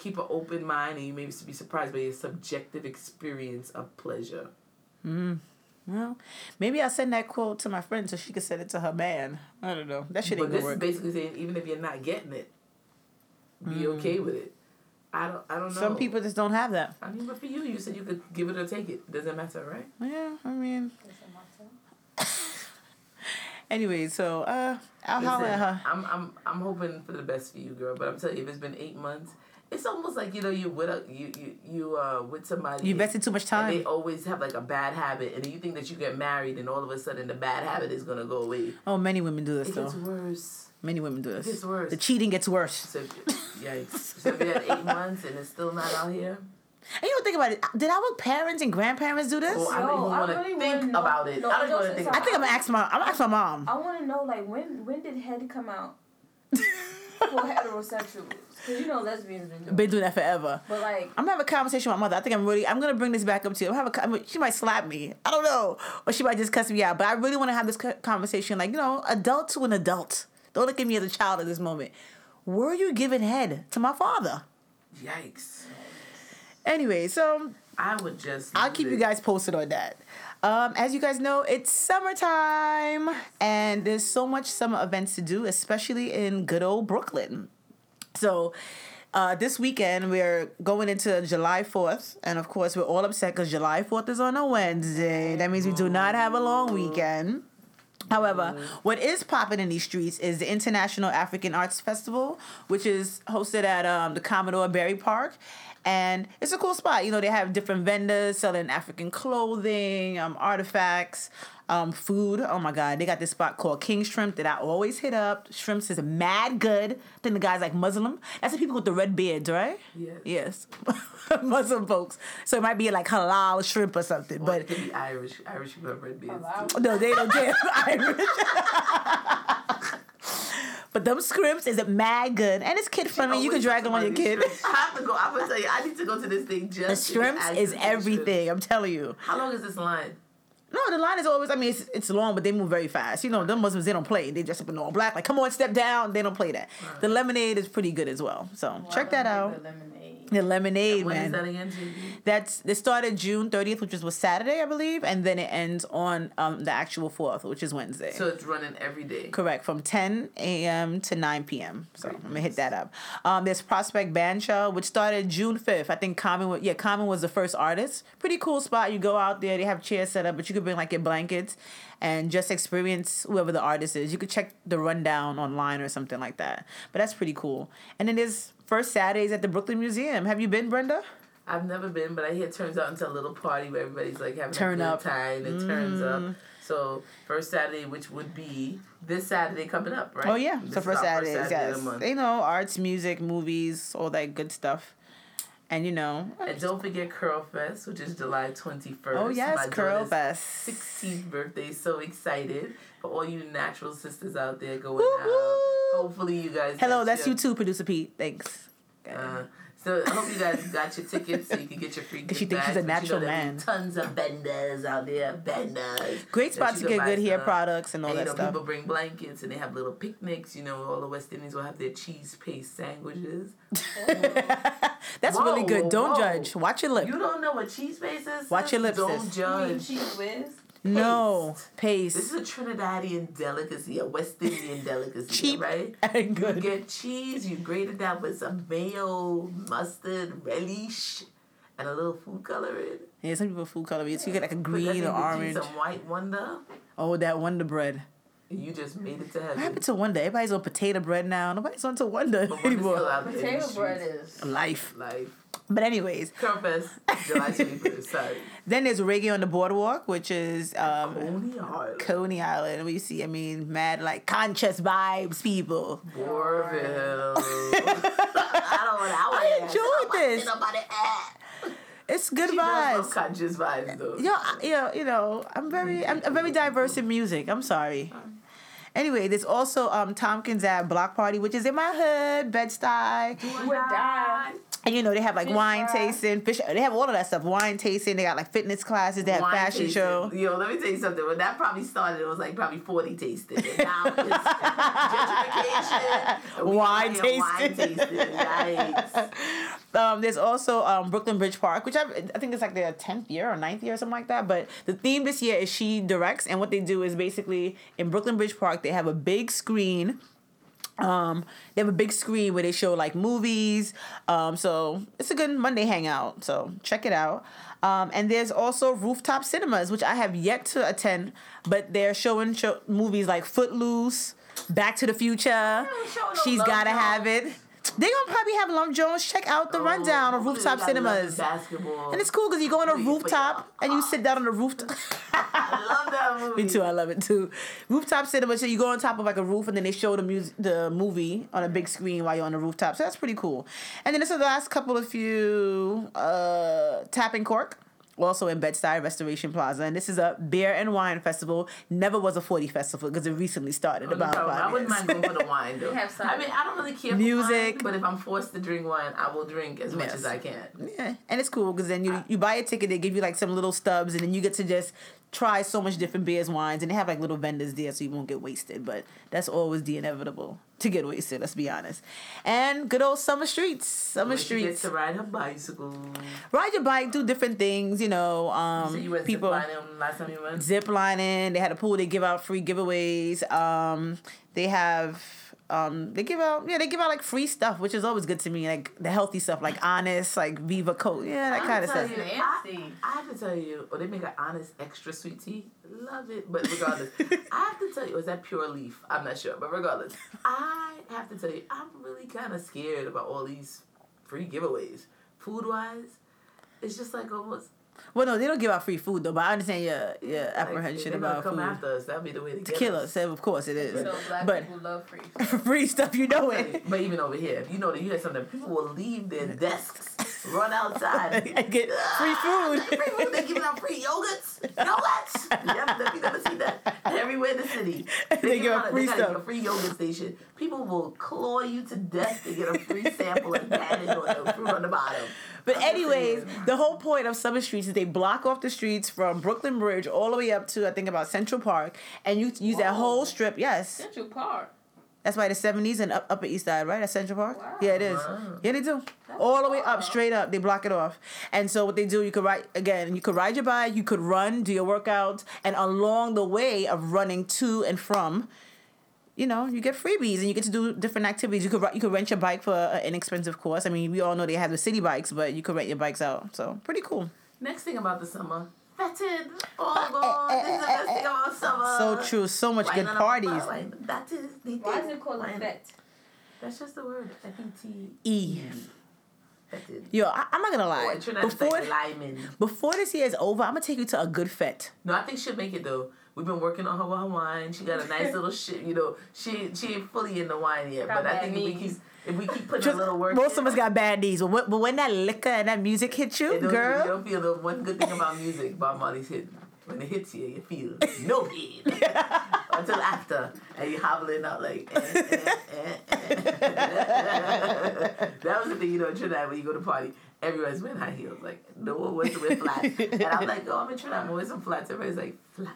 keep an open mind and you may be surprised by your subjective experience of pleasure. Well, maybe I'll send that quote to my friend so she can send it to her man. I don't know. That shit But ain't this gonna is work. basically saying even if you're not getting it, be okay with it. I don't. I don't know. Mm. Some people just don't have that. I mean, but for you, you said you could give it or take it. Doesn't matter, right? Yeah, I mean. *laughs* Anyway, so uh, I'll holler at her. I'm I'm I'm hoping for the best for you, girl. But I'm telling you, if it's been eight months, it's almost like you know you with a you you you uh with somebody. You invested too much And they always have like a bad habit, and you think that you get married, and all of a sudden the bad habit is gonna go away. Oh, many women do this It though. gets worse. Many women do this. It gets worse. The cheating gets worse. So, if- yikes. So if you had eight *laughs* months and it's still not out here, And you don't think about it. Did our parents and grandparents do this? oh, I don't Yo, even I want to really think know- about it. no, I don't even want to think. so- I think I'm gonna ask my. I'm gonna ask my mom. I want to know like when when did head come out *laughs* for heterosexuals? Because you know lesbians been doing. Been doing that forever. But like I'm gonna have a conversation with my mother. I think I'm really. I'm gonna bring this back up to you. I'm have a. mean, she might slap me. I don't know, or she might just cuss me out. But I really want to have this conversation, like you know, adult to an adult. Don't look at me as a child at this moment. Were you giving head to my father? Yikes! Anyway, so I would just. I'll keep you guys posted on that. Um, as you guys know, it's summertime, and there's so much summer events to do, especially in good old Brooklyn. So, uh, this weekend we're going into July 4th, and of course we're all upset because July 4th is on a Wednesday. That means we do not have a long weekend. However, what is popping in these streets is the International African Arts Festival, which is hosted at um, the Commodore Barry Park. And it's a cool spot. You know, they have different vendors selling African clothing, um, artifacts, um, food. Oh my God, they got this spot called King Shrimp that I always hit up. Shrimps is mad good. Then the guy's like Muslim. That's the people with the red beards, right? Yes. Yes. *laughs* Muslim folks. So it might be like halal shrimp or something. Or But Irish. Irish people have red beards. No, they don't get Irish. *laughs* but them scripts is a mad good and it's kid friendly. You can drag them on your kid. shrimps. I have to go. I'm gonna tell you. I need to go to this thing just. The shrimps is access to the everything. shrimps. I'm telling you. How long is this line? No, the line is always. I mean, it's, it's long, but they move very fast. You know, them Muslims they don't play. They dress up in all black. Like, come on, step down. They don't play that. The lemonade is pretty good as well. So check that out. The lemonade. When man. is that again? That's it started June 30th, which was was Saturday, I believe, and then it ends on um the actual 4th, which is Wednesday. So it's running every day. Correct, from 10 a.m. to 9 p.m. So I'm gonna hit that up. Um, there's Prospect Bandshell, which started June 5th. I think Common, was, yeah, Common was the first artist. Pretty cool spot. You go out there, they have chairs set up, but you could bring like your blankets and just experience whoever the artist is. You could check the rundown online or something like that. But that's pretty cool. And then there's first Saturdays at the Brooklyn Museum. Have you been, Brenda? I've never been, but I hear it turns out into a little party where everybody's like having Turn a good up. time. It turns mm. up. So first Saturday, which would be this Saturday coming up, right? Oh yeah, This so first our Saturdays, Saturday yes. the month. You know, arts, music, movies, all that good stuff. And you know, And don't forget Curl Fest, which is July twenty first. oh yes, Curl Fest. Sixteenth birthday. So excited for all you natural sisters out there going Woo-hoo. out. Hopefully you guys. Hello, that's your- you too, producer Pete. Thanks. Uh, so I hope you guys got your tickets so you can get your free. *laughs* 'Cause she gift thinks she's a natural you know man. Tons of vendors out there, vendors. Great spot to get good hair stuff. products and all And, you that know, stuff. people bring blankets and they have little picnics. You know, all the West Indians will have their cheese paste sandwiches. *laughs* That's Whoa, really good. Don't whoa. judge. Watch your lips. You don't know what cheese paste is? Watch your lips, Don't sis. You mean judge. Cheez Whiz? No paste. This is a Trinidadian delicacy, a West Indian *laughs* delicacy, Cheap right? and You get cheese, you grate it down with some mayo, mustard, relish, and a little food coloring. Yeah, some people food color it. So you get like a Put that green in or between orange. Some white Wonder, Oh, that Wonder bread. you just made it to heaven. What heaven. happened to Wonder? Everybody's on potato bread now. Nobody's on to Wonder But anymore. out there in the Potato bread is. Life. Life. But anyways, July 21st. Sorry. *laughs* then there's Reggae on the Boardwalk, which is um, Coney Island. Coney Island. We see, I mean, mad like conscious vibes, people. Warville. *laughs* I don't want to. I enjoyed this. It's good She vibes. conscious vibes though. Yo, I- yo, you know, I'm very, I'm, I'm very diverse in music. I'm sorry. Anyway, there's also um Tompkins at Block Party, which is in my hood, Bed Stuy. You would die. And you know they have like Fish wine fry. tasting, fish. They have all of that stuff. Wine tasting. They got like fitness classes. They have Wine fashion tasting. show. Yo, let me tell you something. When that probably started, it was like probably 40 tasting. And now *laughs* it's gentrification. Wine here Wine tasting. tasting. Yikes. *laughs* Um, there's also um, Brooklyn Bridge Park, which I, I think it's like their tenth year or 9th year or something like that. But the theme this year is she directs, and what they do is basically in Brooklyn Bridge Park they have a big screen. Um, they have a big screen where they show like movies. Um, so it's a good Monday hangout. So check it out. Um, and there's also rooftop cinemas, which I have yet to attend, but they're showing show- movies like Footloose, Back to the Future. don't show no She's gotta have it. They're gonna probably have Lum Jones check out the rundown of Oh, rooftop cinemas. Basketball. And it's cool because you go on a please, rooftop and you sit down on the rooftop. *laughs* I love that *laughs* movie. Me too. I love it too. Rooftop cinema. So you go on top of like a roof, and then they show the music, the movie on a big screen while you're on the rooftop. So that's pretty cool. And then this is the last couple of few. Uh, Tapping Cork. Also in Bed-Stuy Restoration Plaza, and this is a beer and wine festival. Never was a forty festival because it recently started oh, about No, five I wouldn't years. mind going for the wine though. *laughs* They have I mean, I don't really care for Music. wine, but if I'm forced to drink wine, I will drink as much as I can. Yeah, and it's cool because then you you buy a ticket, they give you like some little stubs, and then you get to just try so much different beers, wines, and they have like little vendors there so you won't get wasted. But that's always the inevitable to get wasted. Let's be honest. And good old summer streets, summer gets streets. to ride her bicycle. Ride your bike, do different things. You know, um, so you went people ziplining last time you went. zip lining. They had a pool. They give out free giveaways. Um, they have. Um, they give out yeah they give out like free stuff which is always good to me like the healthy stuff like honest like Vita Coco yeah that kind of tell stuff you, Nasty. I, I have to tell you, or they make an honest extra sweet tea. Love it, but regardless, *laughs* I have to tell you, is that pure leaf? I'm not sure, but regardless, I have to tell you, I'm really kind of scared about all these free giveaways. Food wise, it's just like almost Well, no, they don't give out free food though. But I understand your your like, apprehension they're about come food. after us. That'll be the way to, To get kill us. us, of course it is. So black But people love free. *laughs* free stuff, you know it. But even over here, if you know that you had something, people will leave their desks, run outside, *laughs* I get free food. *laughs* free food. They giving out free yogurts. Yogurts. You haven't, you never seen that everywhere in the city. *laughs* They give out out- free they got stuff. a free yogurt station. People will claw you to death to get a free sample and pat it on the fruit on the bottom. But I'm anyways, the whole point of Summer Streets is they block off the streets from Brooklyn Bridge all the way up to I think about Central Park, and you use that whole strip. Yes, Central Park. That's why the seventies and up Upper East Side, right? At Central Park. Wow. Yeah, it is. Wow. Yeah, they do. That's all the way up, straight up. They block it off. And so what they do, you could ride again. You could ride your bike. You could run, do your workouts, and along the way of running to and from. You know, you get freebies and you get to do different activities. You could you could rent your bike for an inexpensive cost. I mean, we all know they have the Citi Bikes, but you could rent your bikes out. So pretty cool. Next thing about the summer, vetted. Uh, oh eh, god, eh, this is the eh, best thing about summer. So true. So much good Wine parties. That is Why is it called a Wine. fete? That's just the word. F E T E. Vetted. Yo, I, I'm not gonna Oh, lie. and Trinidad's Before like before this year is over, I'm gonna take you to a good fete. No, I think she'll make it though. We've been working on her with her wine. She got a nice *laughs* little shit. You know, she she ain't fully in the wine yet. Got but I bad think if we keep if we keep putting Just- a little work, most in, of us got bad knees, but, when- but when that liquor and that music hits you, it girl, You don't feel the one good thing about music. Bob Marley's hit. When it hits you, you feel no pain *laughs* until after, and you're hobbling out like. eh, eh, eh, eh. *laughs* that was the thing, you know, in Trinidad when you go to party. Everyone's wearing high heels. Like no one wants to wear flats, *laughs* and I'm like, oh, I'm in Trinidad. I'm gonna wear some flats. Everybody's like flats.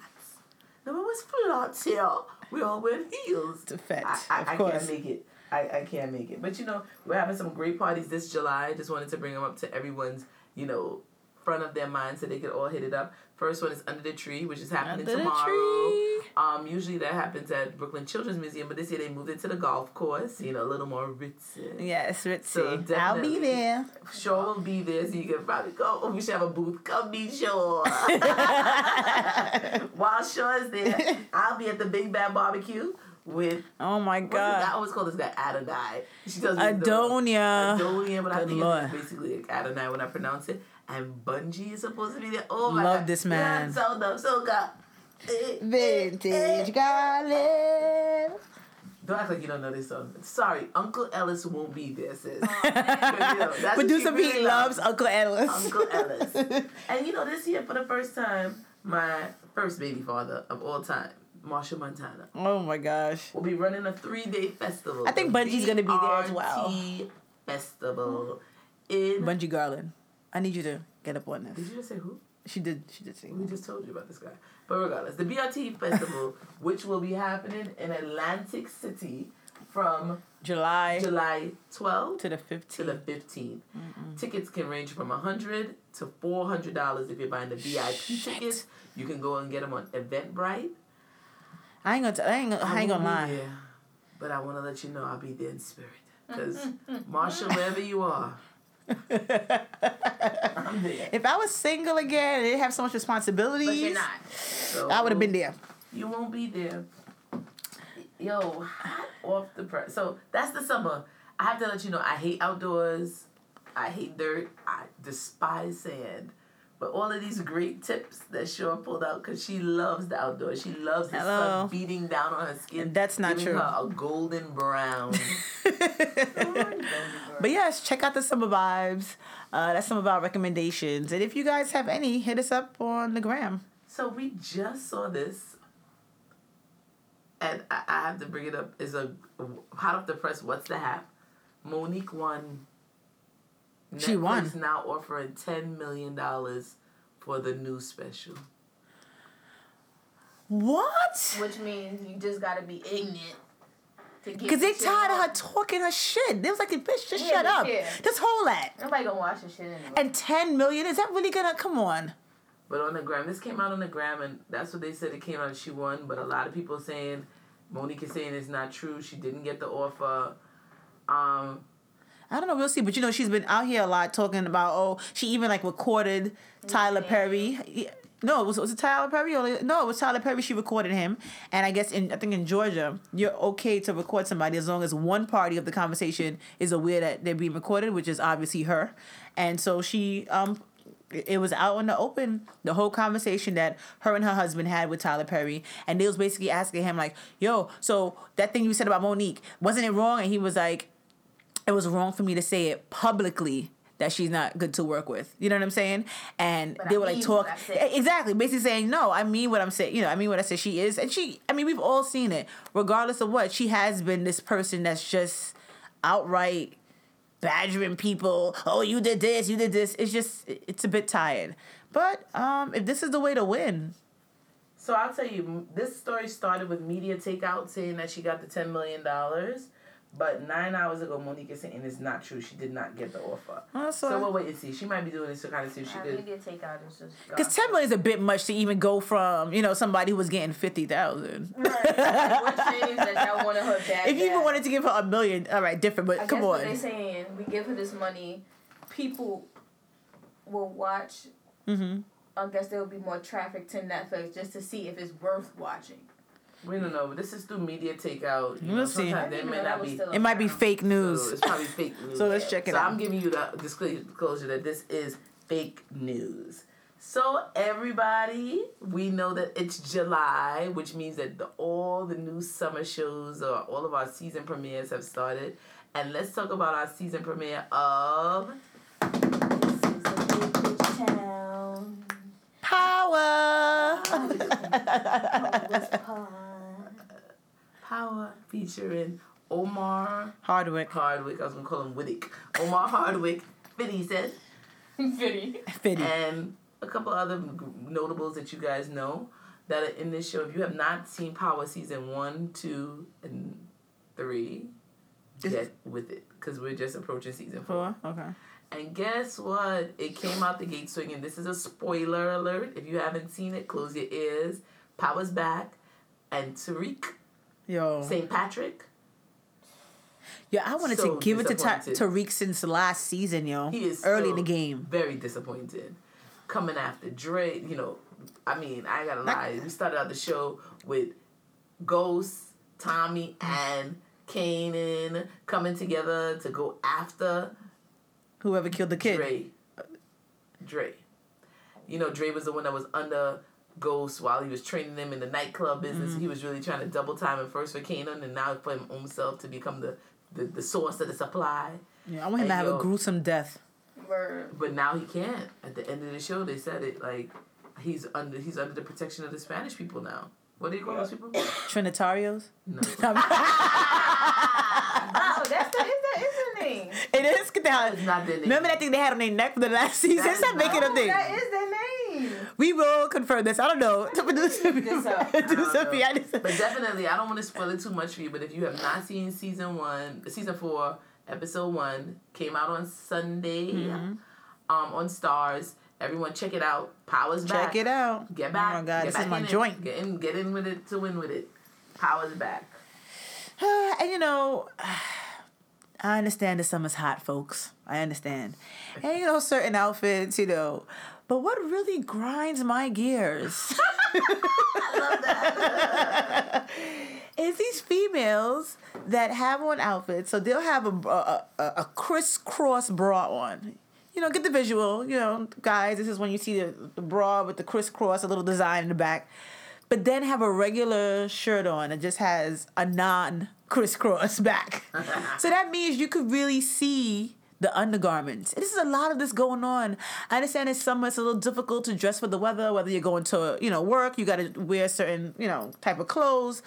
No one wears flats here. We all wear heels. To fete, I, I, of I course. can't make it. I, I can't make it. But you know, we're having some great parties this July. Just wanted to bring them up to everyone's, you know, front of their mind so they could all hit it up. First one is Under the Tree, which is happening Under the tomorrow. tree. Um, usually that happens at Brooklyn Children's Museum, but this year they moved it to the golf course. You know, a little more ritzy. Yes, Ritzy. So I'll be there. Sure will be there, so you can probably go. Oh, we should have a booth. Come be Shaw. *laughs* *laughs* While Shaw is there, I'll be at the Big Bad Barbecue with Oh my god? I always call this guy Adonai. She tells me Adonia. Adonia, but I think Lord. it's basically like Adonai when I pronounce it. And Bunji is supposed to be there. Oh my Love God. this man. Yeah, so good. Eh, eh, Vintage eh, garlic. Eh. Don't act like you don't know this song. Sorry, Uncle Ellis won't be there, sis. Oh. *laughs* You know, Producer she really Pete loves Uncle Ellis. Uncle Ellis. *laughs* and you know, this year for the first time, my first baby father of all time, Machel Montano, oh my gosh. We'll be running a three day festival. I think Bunji's gonna be there as well. Festival in. Bunji Garlin. I need you to get up on Did you just say who? She did. She did sing. We just told you about this guy. But regardless, the BRT Festival, *laughs* which will be happening in Atlantic City from July July 12th to the 15th. to 15th. the 15th. Tickets can range from 100 to $400 if you're buying the VIP Shit. tickets. You can go and get them on Eventbrite. I ain't gonna. T- I ain't. Gonna, I ain't gonna lie. there, but I want to let you know I'll be there in spirit. Because, *laughs* Machel, wherever you are. If I was single again and didn't have so much responsibilities, But you're not. So I would have been there. You won't be there. Yo, hot off the press. So that's the summer. I have to let you know I hate outdoors. I hate dirt. I despise sand. But all of these great tips that Shaw pulled out because she loves the outdoors. She loves the Hello. sun beating down on her skin. That's not true. Her a golden brown. *laughs* But yes, check out the summer vibes. Uh, that's some of our recommendations. And if you guys have any, hit us up on the gram. so we just saw this, and I, I have to bring it up. Is a hot off the press. What's the hap? Mo'Nique won. She won. Netflix now offering ten million dollars for the new special. What? Which means you just gotta be ignorant to get. Because they tired of her talking her shit. They was like, bitch, just Yeah, shut up. yeah. Just hold that. Nobody gonna watch this shit anyway. And 10 million, is that really gonna, come on. But on the gram, this came out on the gram, and that's what they said. It came out. She won, but a lot of people saying Mo'Nique is saying it's not true. She didn't get the offer. Um, I don't know, we'll see. But you know, she's been out here a lot talking about, oh, she even like recorded Tyler Yeah. Perry. No, was, was it Tyler Perry? Or, no, it was Tyler Perry. She recorded him. And I guess in, I think in Georgia, you're okay to record somebody as long as one party of the conversation is aware that they're being recorded, which is obviously her. And so she, um, it it was out in the open, the whole conversation that her and her husband had with Tyler Perry. And they was basically asking him, like, yo, so that thing you said about Mo'Nique, wasn't it wrong? And he was like, it was wrong for me to say it publicly that she's not good to work with. You know what I'm saying? And But they I were like talk what I said. exactly, basically saying no. I mean what I'm saying. You know, I mean what I said. She is, and she. I mean, we've all seen it. Regardless of what, she has been this person that's just outright badgering people. Oh, you did this, you did this. It's just, it's a bit tired. But um, if this is the way to win, So I'll tell you, this story started with media takeout saying that she got the ten million dollars, but nine hours ago, Mo'Nique is saying it's not true. She did not get the offer. Oh, so- so we'll wait and see. She might be doing this to kind of see if she I could. media takeout is just. because ten million is a bit much to even go from you know somebody who was getting fifty thousand. Right. what changed that y'all her? If you even wanted to give her a million, all right, different. But I come guess what on. they saying, we give her this money, people will watch. Mm-hmm. I guess there will be more traffic to Netflix just to see if it's worth watching. We don't know, this is through media takeout. You We'll know, see. sometimes I they didn't may not be. It might be around. fake So news. it's probably fake news. *laughs* So let's check it so out. So I'm giving you the disclosure that this is fake news. So everybody, we know that it's July, which means that the, all the new summer shows or all of our season premieres have started. And let's talk about our season premiere of This is a big bitch town. Power. *laughs* Power, featuring Omari Hardwick. Hardwick. I was gonna call him Whittick. Omari Hardwick, 50 said. *laughs* Fitty. Fitty. and a couple other notables that you guys know that are in this show. If you have not seen Power season one, two, and three, get with it because we're just approaching season four. Four. Okay. And guess what? It came out the gate swinging. This is a spoiler alert. If you haven't seen it, close your ears. Power's back, and Tariq Yo. St. Patrick. Yeah, I wanted So to give it to Ta- Tariq since last season, yo. He is early in the game. Very disappointed. Coming after Dre, you know, I mean, I gotta lie. We started out the show with Ghost, Tommy, and Kanan coming together to go after Whoever killed the kid. Dre. Dre. You know, Dre was the one that was under Ghost while he was training them in the nightclub business. Mm-hmm. He was really trying to double time him first for Kanan and now for him own to become the, the, the source of the supply. Yeah, I want him to Hey, have yo. a gruesome death. Word. But now he can't. At the end of the show, they said it like he's under he's under the protection of the Spanish people now. What do you call those people? *coughs* Trinitarios. No. *laughs* Oh, that's the is that is the name. it is. Get the It's not their name. Remember that thing they had on their neck for the last season? That is Stop making not- up things. That is their name. Mean? We will confirm this. I don't know. Producer *laughs* this up. do I don't some know. But definitely, I don't want to spoil it too much for you. But if you have not seen season one, season four, episode one, came out on Sunday, Mm-hmm. um, on Starz. Everyone, check it out. Powers back. Check it out. Get back. Oh my God, Get this is my in it. joint. Get in. Get in with it to win with it. Powers back. *sighs* and you know, *sighs* I understand the summer's hot, folks. I understand. And you know, certain outfits, you know. But what really grinds my gears *laughs* *laughs* is these females that have on outfits. So they'll have a, a, a, a crisscross bra on. You know, get the visual. You know, guys, this is when you see the, the bra with the crisscross, a little design in the back. But then have a regular shirt on that just has a non crisscross back. *laughs* so that means you could really see the undergarments. This is a lot of this going on. I understand it's summer, it's a little difficult to dress for the weather, whether you're going to, you know, work, you gotta wear certain, you know, type of clothes.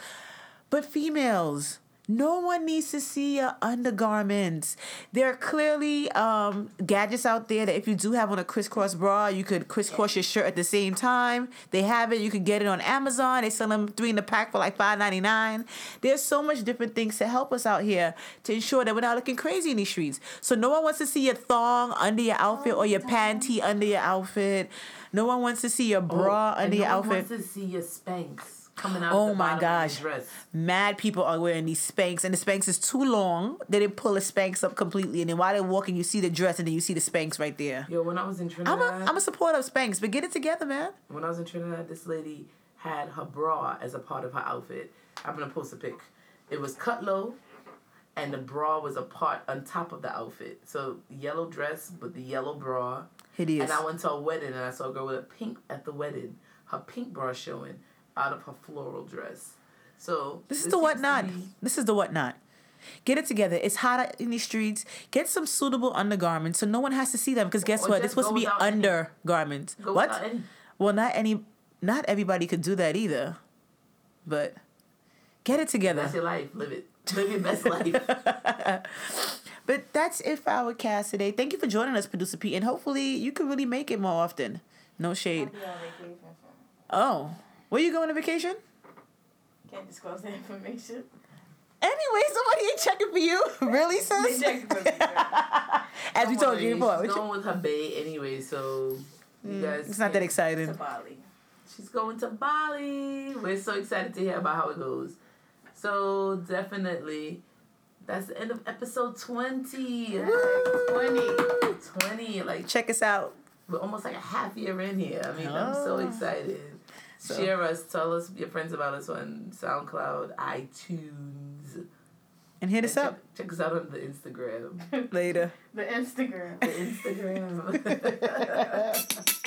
But females, no one needs to see your undergarments. There are clearly um, gadgets out there that if you do have on a crisscross bra, you could crisscross your shirt at the same time. They have it. You can get it on Amazon. They sell them three in the pack for like five ninety nine. There's so much different things to help us out here to ensure that we're not looking crazy in these streets. So no one wants to see your thong under your outfit or your panty under your outfit. No one wants to see your bra Oh, and under no your one outfit. wants to see your Spanx coming out. Oh the my gosh. Of your dress. Mad people are wearing these Spanx, and the Spanx is too long. They didn't pull the Spanx up completely, and then while they're walking, you see the dress, and then you see the Spanx right there. Yo, when I was in Trinidad, I'm a, I'm a supporter of Spanx, but get it together, man. when I was in Trinidad, this lady had her bra as a part of her outfit. I'm gonna post a pic. It was cut low, and the bra was a part on top of the outfit. So yellow dress but the yellow bra. Hideous. And I went to a wedding and I saw a girl with a pink at the wedding, her pink bra showing out of her floral dress. So This is the whatnot. be- This is the whatnot. Get it together. It's hot out in these streets. Get some suitable undergarments so no one has to see them. Because guess Or what? just They're supposed to be undergarments. What? any- Well, not any. Not everybody could do that either. But get it together. That's your life. Live it. Live your best life. *laughs* But that's it for our cast today. Thank you for joining us, Producer Pete, and hopefully you can really make it more often. No shade. I'll be on vacation, so Oh, where you going on vacation? can't disclose that information. Anyway, somebody ain't checking for you. *laughs* really, They sis? checking for me. *laughs* As we Don't told you worry, before. She's going with her bae anyway, so you guys. Mm, It's not that to exciting. Bali. She's going to Bali. We're so excited to hear about how it goes. So definitely, that's the end of episode twenty. Twenty. Twenty, like Check us out. we're almost like a half year in here. I mean, I'm so Oh. excited. So- Share us. Tell us your friends about us on SoundCloud, iTunes. And hit And us check, up check us out on the Instagram. later. The Instagram. The Instagram. *laughs* *laughs*